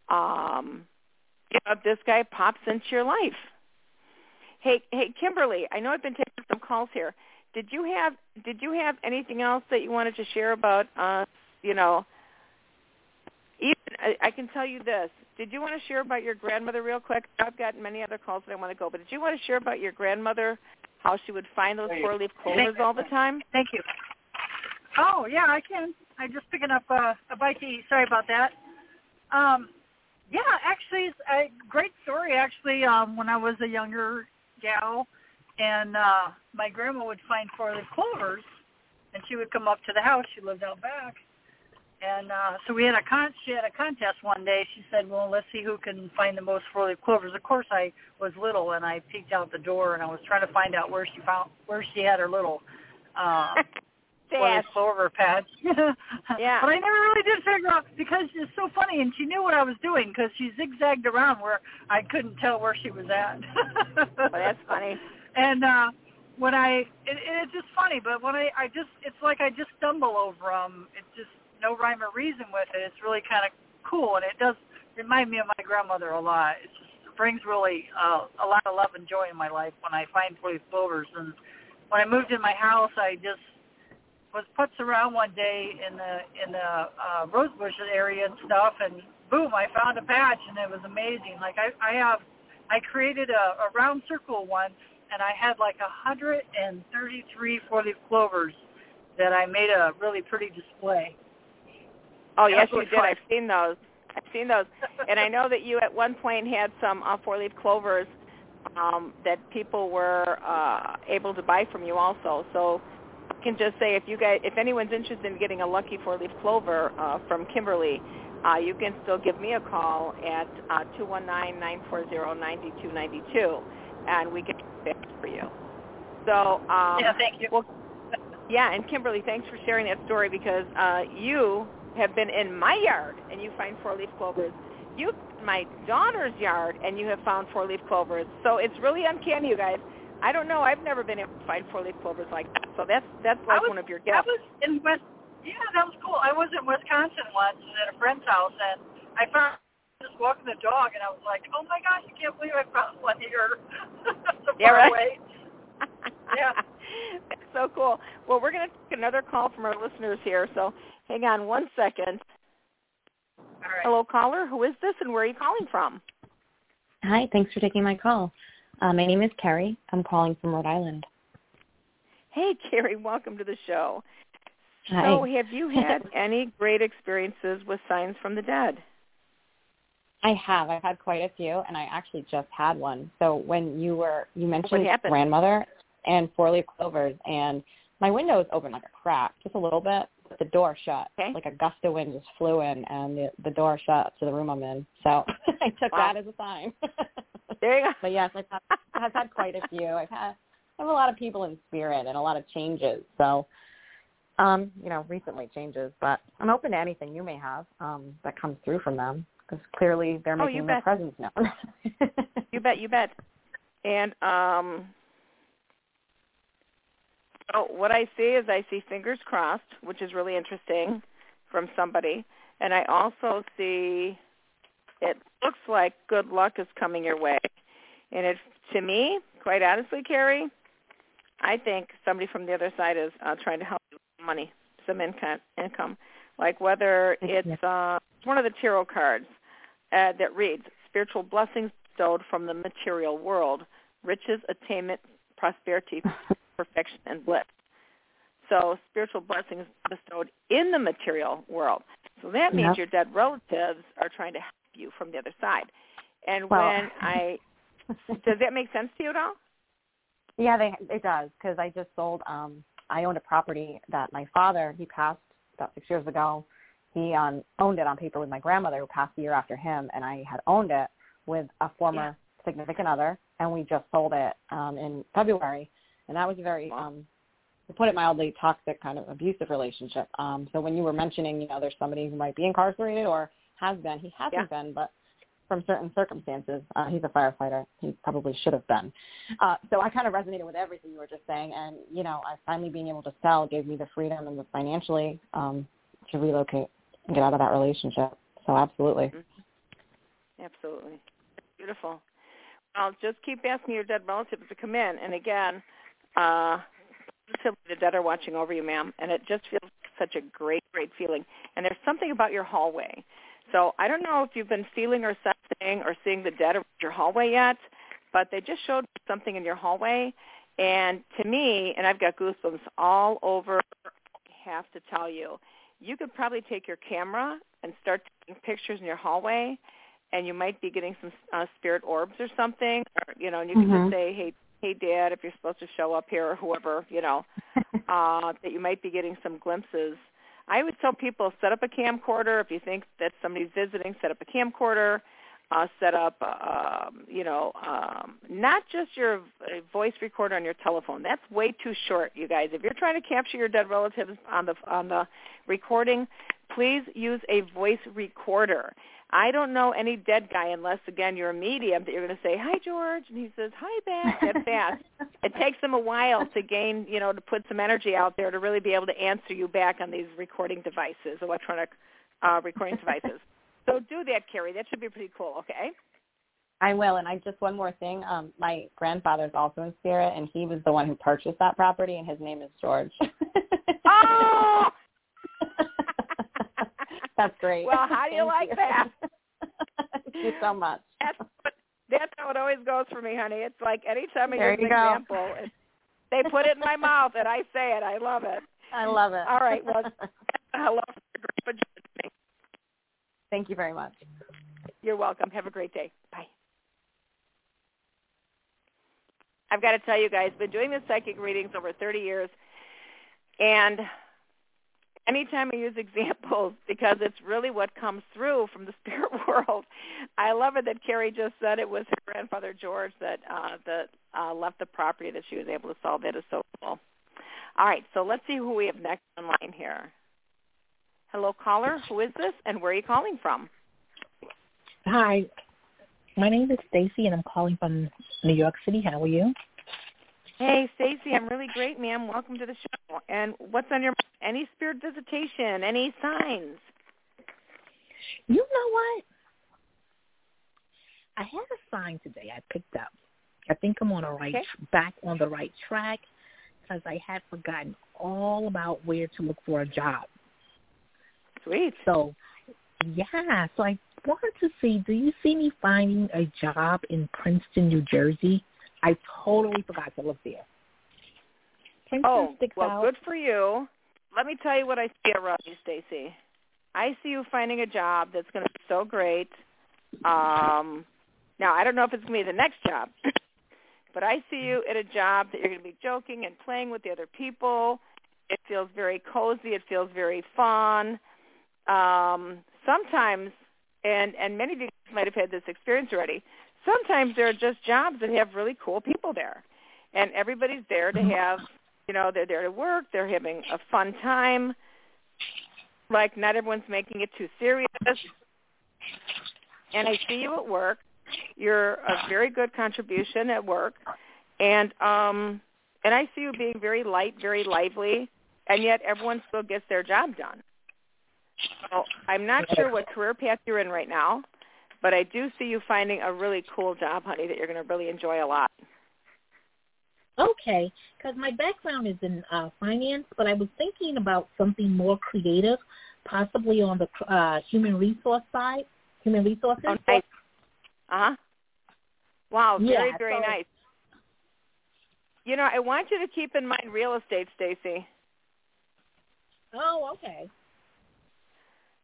Um, if this guy pops into your life. Hey, hey, Kimberly, I know I've been taking some calls here. Did you have Did you have anything else that you wanted to share about? Uh, you know, even I, I can tell you this. Did you want to share about your grandmother real quick? I've got many other calls that I want to go, but did you want to share about your grandmother? How she would find those four leaf clovers all the time? Thank you. Oh yeah, I can. I'm just picking up uh, a bite to eat. Sorry about that. Um, yeah, actually, it's a great story. Actually, um, when I was a younger gal, and uh, my grandma would find four-leaf clovers, and she would come up to the house. She lived out back, and uh, so we had a con. She had a contest one day. She said, "Well, let's see who can find the most four-leaf clovers." Of course, I was little, and I peeked out the door, and I was trying to find out where she found where she had her little. Um, Dash. four clover patch. Yeah. But I never really did figure out because it's so funny, and she knew what I was doing because she zigzagged around where I couldn't tell where she was at. Well, that's funny. And uh when I, it, it's just funny, but when I, I just, it's like I just stumble over them. It's just no rhyme or reason with it. It's really kind of cool, and it does remind me of my grandmother a lot. It just brings really uh, a lot of love and joy in my life when I find four-leaf clovers. And when I moved in my house, I just was putz around one day in the in the uh, rosebush area and stuff, and boom, I found a patch, and it was amazing. Like I, I have, I created a, a round circle one, and I had like a hundred and thirty-three four-leaf clovers that I made a really pretty display. Oh yes, you did. fun. I've seen those. I've seen those, and I know that you at one point had some uh, four-leaf clovers um, that people were uh, able to buy from you also. So can just say if you guys, if anyone's interested in getting a lucky four-leaf clover uh, from Kimberly, uh, you can still give me a call at uh, two one nine nine four zero ninety two ninety two, and we can get back for you. So um, yeah, thank you. well, yeah, and Kimberly, thanks for sharing that story because uh, you have been in my yard and you find four-leaf clovers. You my daughter's yard and you have found four-leaf clovers. So it's really uncanny, you guys. I don't know. I've never been able to find four-leaf clovers like that. So that's that's like was, one of your gifts. I was in West. Yeah, that was cool. I was in Wisconsin once and at a friend's house, and I found just walking the dog, and I was like, "Oh my gosh, I can't believe I found one here so yeah, far right. away." yeah. That's so cool. Well, we're going to take another call from our listeners here, so hang on one second. All right. Hello, caller. Who is this, and where are you calling from? Hi, thanks for taking my call. Uh, my name is Carrie. I'm calling from Rhode Island. Hey, Carrie. Welcome to the show. Hi. So, have you had any great experiences with signs from the dead? I have. I've had quite a few, and I actually just had one. So when you were you mentioned grandmother and four leaf clovers, and my window was open like a crack, just a little bit, but the door shut. Okay. Like a gust of wind just flew in, and the the door shut to the room I'm in. So I took Wow. that as a sign. There you go. but yes, I've had, I've had quite a few. I've had I have a lot of people in spirit and a lot of changes. So, um, you know, recently changes, but I'm open to anything you may have um, that comes through from them because clearly they're Oh, making you their bet. presence known. You bet, you bet. And um oh, what I see is I see fingers crossed, which is really interesting from somebody. And I also see it looks like good luck is coming your way. And it to me, quite honestly, Carrie, I think somebody from the other side is uh, trying to help you with money, some income income. Like whether it's uh one of the tarot cards uh, that reads spiritual blessings bestowed from the material world, riches, attainment, prosperity, perfection, and bliss. So spiritual blessings bestowed in the material world. So that means Yep. your dead relatives are trying to help you from the other side. And Well- when I does that make sense to you at all? yeah, they it does because I just sold. Um, I owned a property that my father he passed about six years ago. He um, owned it on paper with my grandmother who passed the year after him, and I had owned it with a former significant other, and we just sold it um, in February, and that was a very, um, to put it mildly, toxic kind of abusive relationship. Um, so when you were mentioning, you know, there's somebody who might be incarcerated or has been, he hasn't been, but from certain circumstances, uh, he's a firefighter. He probably should have been. Uh, so I kind of resonated with everything you were just saying, and you know, I finally being able to sell gave me the freedom and the financially um, to relocate and get out of that relationship. So absolutely. Absolutely. Beautiful. Well, just keep asking your dead relatives to come in. And again, uh, the dead are watching over you, ma'am. And it just feels such a great, great feeling. And there's something about your hallway. So I don't know if you've been feeling or sensing or seeing the dead around your hallway yet, but they just showed something in your hallway. And to me, and I've got goosebumps all over, I have to tell you, you could probably take your camera and start taking pictures in your hallway and you might be getting some uh, spirit orbs or something, or you know, and you can Mhm. just say, "Hey, hey, Dad, if you're supposed to show up here, or whoever, you know, uh, that you might be getting some glimpses." I would tell people set up a camcorder if you think that somebody's visiting. Set up a camcorder. Uh, set up, um, you know, um, not just your voice recorder on your telephone. That's way too short, you guys. If you're trying to capture your dead relatives on the on the recording, please use a voice recorder. I don't know any dead guy unless again you're a medium that you're going to say hi George and he says hi Beth that fast. it takes them a while to gain you know to put some energy out there to really be able to answer you back on these recording devices, electronic uh, recording devices. So do that, Carrie. That should be pretty cool. Okay. I will, and I just one more thing. Um, my grandfather's also in spirit, and he was the one who purchased that property, and his name is George. Oh. That's great. Well, how do you like that? Thank you so much. That's that's how it always goes for me, honey. It's like anytime I There use an go. example, they put it in my mouth and I say it. I love it. I love it. All right, well, hello, Jimmy. Thank you very much. You're welcome. Have a great day. Bye. I've got to tell you guys, been doing the psychic readings over 30 years, and anytime I use examples, because it's really what comes through from the spirit world. I love it that Carrie just said it was her grandfather George that uh, that uh, left the property that she was able to sell. That is so cool. All right, so let's see who we have next in line here. Hello, caller. Who is this, and where are you calling from? Hi, my name is Stacy, and I'm calling from New York City. How are you? Hey, Stacy, I'm really great, ma'am. Welcome to the show. And what's on your mind? any spirit visitation? Any signs? You know what? I had a sign today I picked up. I think I'm on the right Okay. back on the right track because I had forgotten all about where to look for a job. Sweet. So, yeah. So I wanted to see. Do you see me finding a job in Princeton, New Jersey? I totally forgot to look there. Princeton Oh, well, out. good for you. Let me tell you what I see around you, Stacy. I see you finding a job that's going to be so great. Um, now, I don't know if it's going to be the next job, but I see you at a job that you're going to be joking and playing with the other people. It feels very cozy. It feels very fun. Um, sometimes, and and many of you might have had this experience already. Sometimes there are just jobs that have really cool people there, and everybody's there to have you know they're there to work they're having a fun time. Like not everyone's making it too serious. And i see you at work. You're a very good contribution at work. And um and i see you being very light very lively and yet everyone still gets their job done. So i'm not sure what career path you're in right now but i do see you finding a really cool job honey that you're going to really enjoy a lot Okay, because my background is in uh, finance, but I was thinking about something more creative, possibly on the uh, human resource side, human resources. Oh, nice. Uh-huh. Wow, very, Yeah, very so- nice. You know, I want you to keep in mind real estate, Stacy. Oh, okay.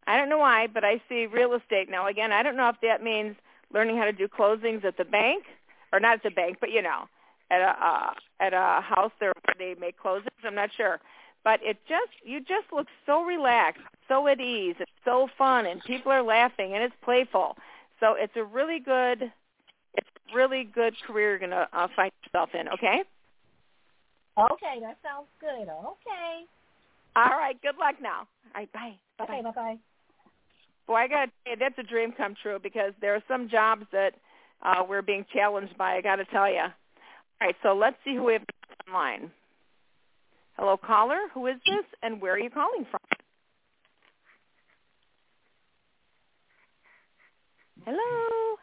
I don't know why, but I see real estate. Now, again, I don't know if that means learning how to do closings at the bank, or not at the bank, but, you know, at a uh, at a house there where they make closings. I'm not sure. But it just, you just look so relaxed, so at ease. It's so fun, and people are laughing, and it's playful. So it's a really good, it's a really good career you're going to uh, find yourself in, okay? Okay, that sounds good. Okay. All right. Good luck now. All right. Bye. Bye. Okay, bye-bye. Boy, I got to tell you, that's a dream come true because there are some jobs that uh, we're being challenged by. I got to tell you. All right. So let's see who we have online. Hello, caller. Who is this, and where are you calling from? Hello.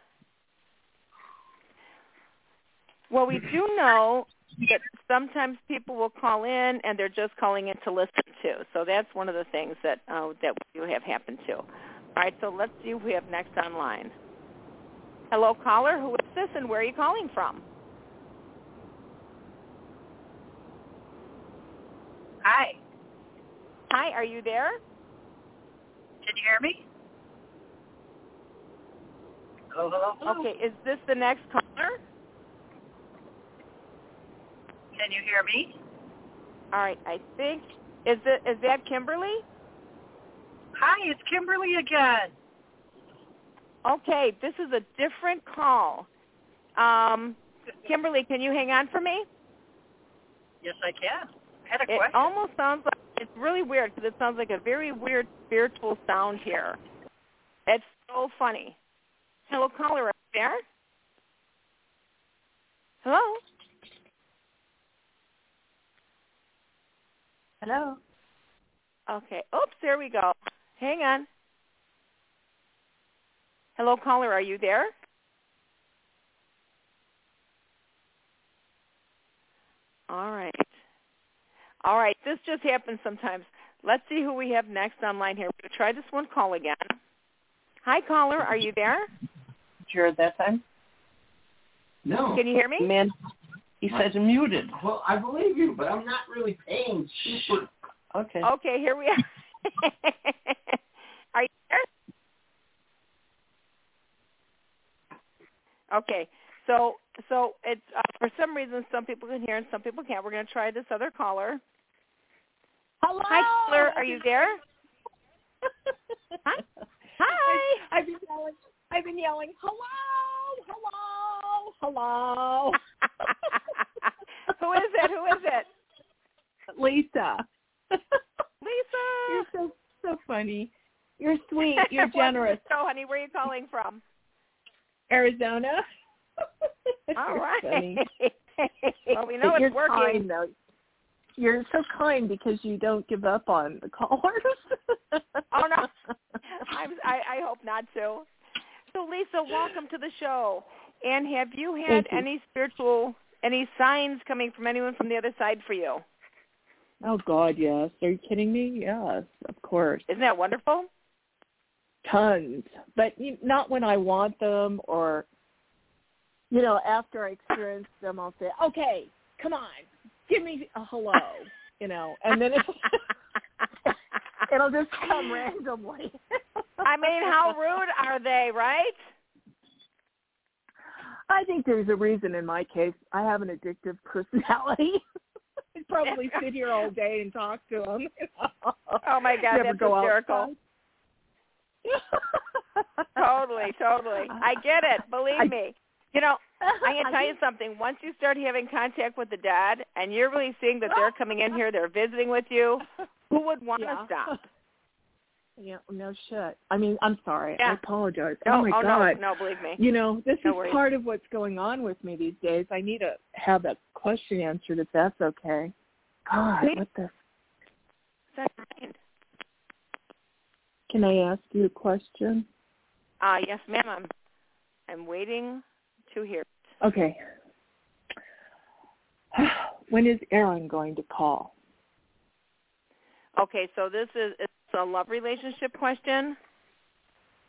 Well, we do know that sometimes people will call in and they're just calling in to listen too. So that's one of the things that uh, that we do have happen too. All right, so let's see who we have next online. Hello, caller. Who is this, and where are you calling from? Hi. Hi, are you there? Can you hear me? Hello, hello, hello. Okay, is this the next caller? Can you hear me? All right, I think is it is that Kimberly? Hi, it's Kimberly again. Okay, this is a different call. Um, Kimberly, can you hang on for me? Yes, I can. I had a It question. It almost sounds like it's really weird because it sounds like a very weird spiritual sound here. It's so funny. Hello, caller, are you there? Hello. Hello. Okay. Oops, there we go. Hang on. Hello, caller, are you there? All right. All right. This just happens sometimes. Let's see who we have next online here. We're going to try this one call again. Hi, caller. Are you there? Sure, that time? No. Can you hear me? Man, he says muted. Well, I believe you, but I'm not really paying super. Okay. Okay, here we are. are you there? Okay. So so it's uh, for some reason some people can hear and some people can't. We're going to try this other caller. Hello. Hi, caller. Are you there? Hi. Hi. I've been yelling. I've been yelling. Hello, hello, hello. Who is it? Who is it? Lisa. Lisa. You're so so funny. You're sweet. You're generous. so, honey. Where are you calling from? Arizona. All right. Well, we know it's You're working. kind, though. You're so kind because you don't give up on the callers. Oh no, I'm, I, I hope not to. So Lisa, welcome to the show. And have you had Thank you. any spiritual, any signs coming from anyone from the other side for you? Oh God, yes. Are you kidding me? Yes, of course. Isn't that wonderful? Tons, but not when I want them, or you know, after I experience them, I'll say, "Okay, come on, give me a hello," you know, and then it's, it'll just come randomly. I mean, how rude are they, right? I think there's a reason in my case. I have an addictive personality. I'd probably sit here all day and talk to them. Oh my God, Never that's go hysterical. Totally, totally. I get it. Believe I- me. You know, I can tell you something. Once you start having contact with the dad, and you're really seeing that they're coming in here, they're visiting with you. Who would want Yeah. to stop? Yeah, no shit. I mean, I'm sorry. I apologize. Oh no, oh my oh god. no, no, believe me. You know, this No is worries. part of what's going on with me these days. I need to have that question answered if that's okay. God, Please. what the That's right. Can I ask you a question? Uh, yes, ma'am. I'm, I'm waiting to hear. Okay. when is Aaron going to call? Okay, so this is it's a love relationship question.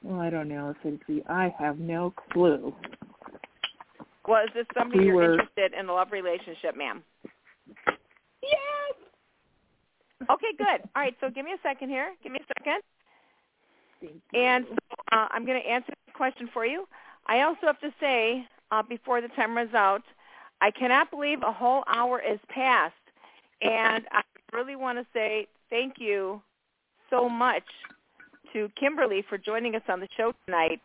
Well, I don't know if I have no clue. Well, is this somebody We you're were- interested in a love relationship, ma'am? Yes. Okay, good. All right, so give me a second here. Give me a second. And uh, I'm going to answer the question for you. I also have to say, uh, before the time runs out, I cannot believe a whole hour has passed. And I really want to say thank you so much to Kimberly for joining us on the show tonight.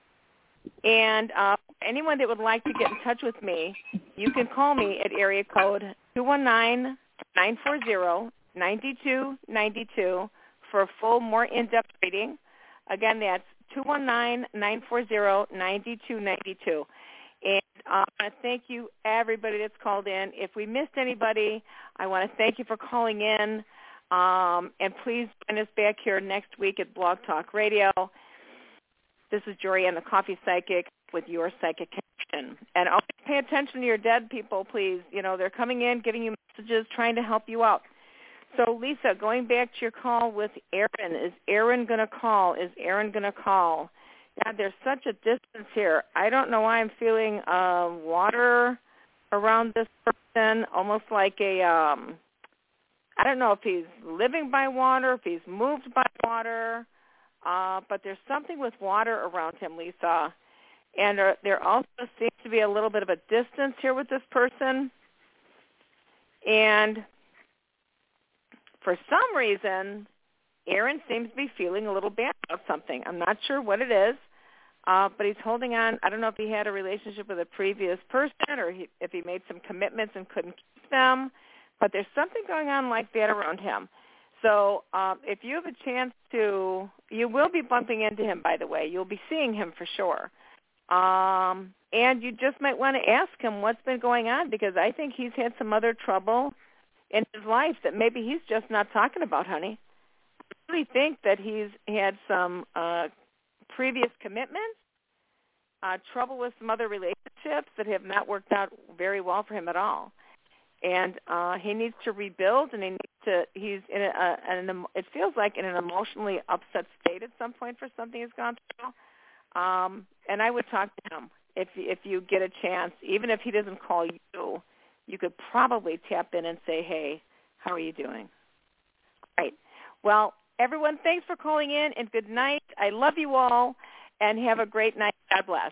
And uh, anyone that would like to get in touch with me, you can call me at area code 219-940-9292 for a full, more in-depth reading. Again, that's 219-940-9292. And I want to thank you, everybody that's called in. If we missed anybody, I want to thank you for calling in. Um, and please join us back here next week at Blog Talk Radio. This is Jorianne the Coffee Psychic, with your psychic connection. And always pay attention to your dead people, please. You know, they're coming in, giving you messages, trying to help you out. So, Lisa, going back to your call with Aaron, is Aaron going to call? Is Aaron going to call? God, there's such a distance here. I don't know why I'm feeling uh, water around this person, almost like a, um, I don't know if he's living by water, if he's moved by water, uh, but there's something with water around him, Lisa. And there, there also seems to be a little bit of a distance here with this person. And for some reason, Aaron seems to be feeling a little bad about something. I'm not sure what it is, uh, but he's holding on. I don't know if he had a relationship with a previous person or he, if he made some commitments and couldn't keep them. But there's something going on like that around him. So um, if you have a chance to, you will be bumping into him, by the way. You'll be seeing him for sure. Um, and you just might want to ask him what's been going on because I think he's had some other trouble in his life that maybe he's just not talking about, honey. I really think that he's had some uh, previous commitments, uh, trouble with some other relationships that have not worked out very well for him at all. And uh, he needs to rebuild, and he needs to. He's in a, a, an. It feels like in an emotionally upset state at some point for something he's gone through. Um, and I would talk to him if if you get a chance, even if he doesn't call you, you could probably tap in and say, "Hey, how are you doing?" All right. Well, everyone, thanks for calling in, and good night. I love you all, and have a great night. God bless.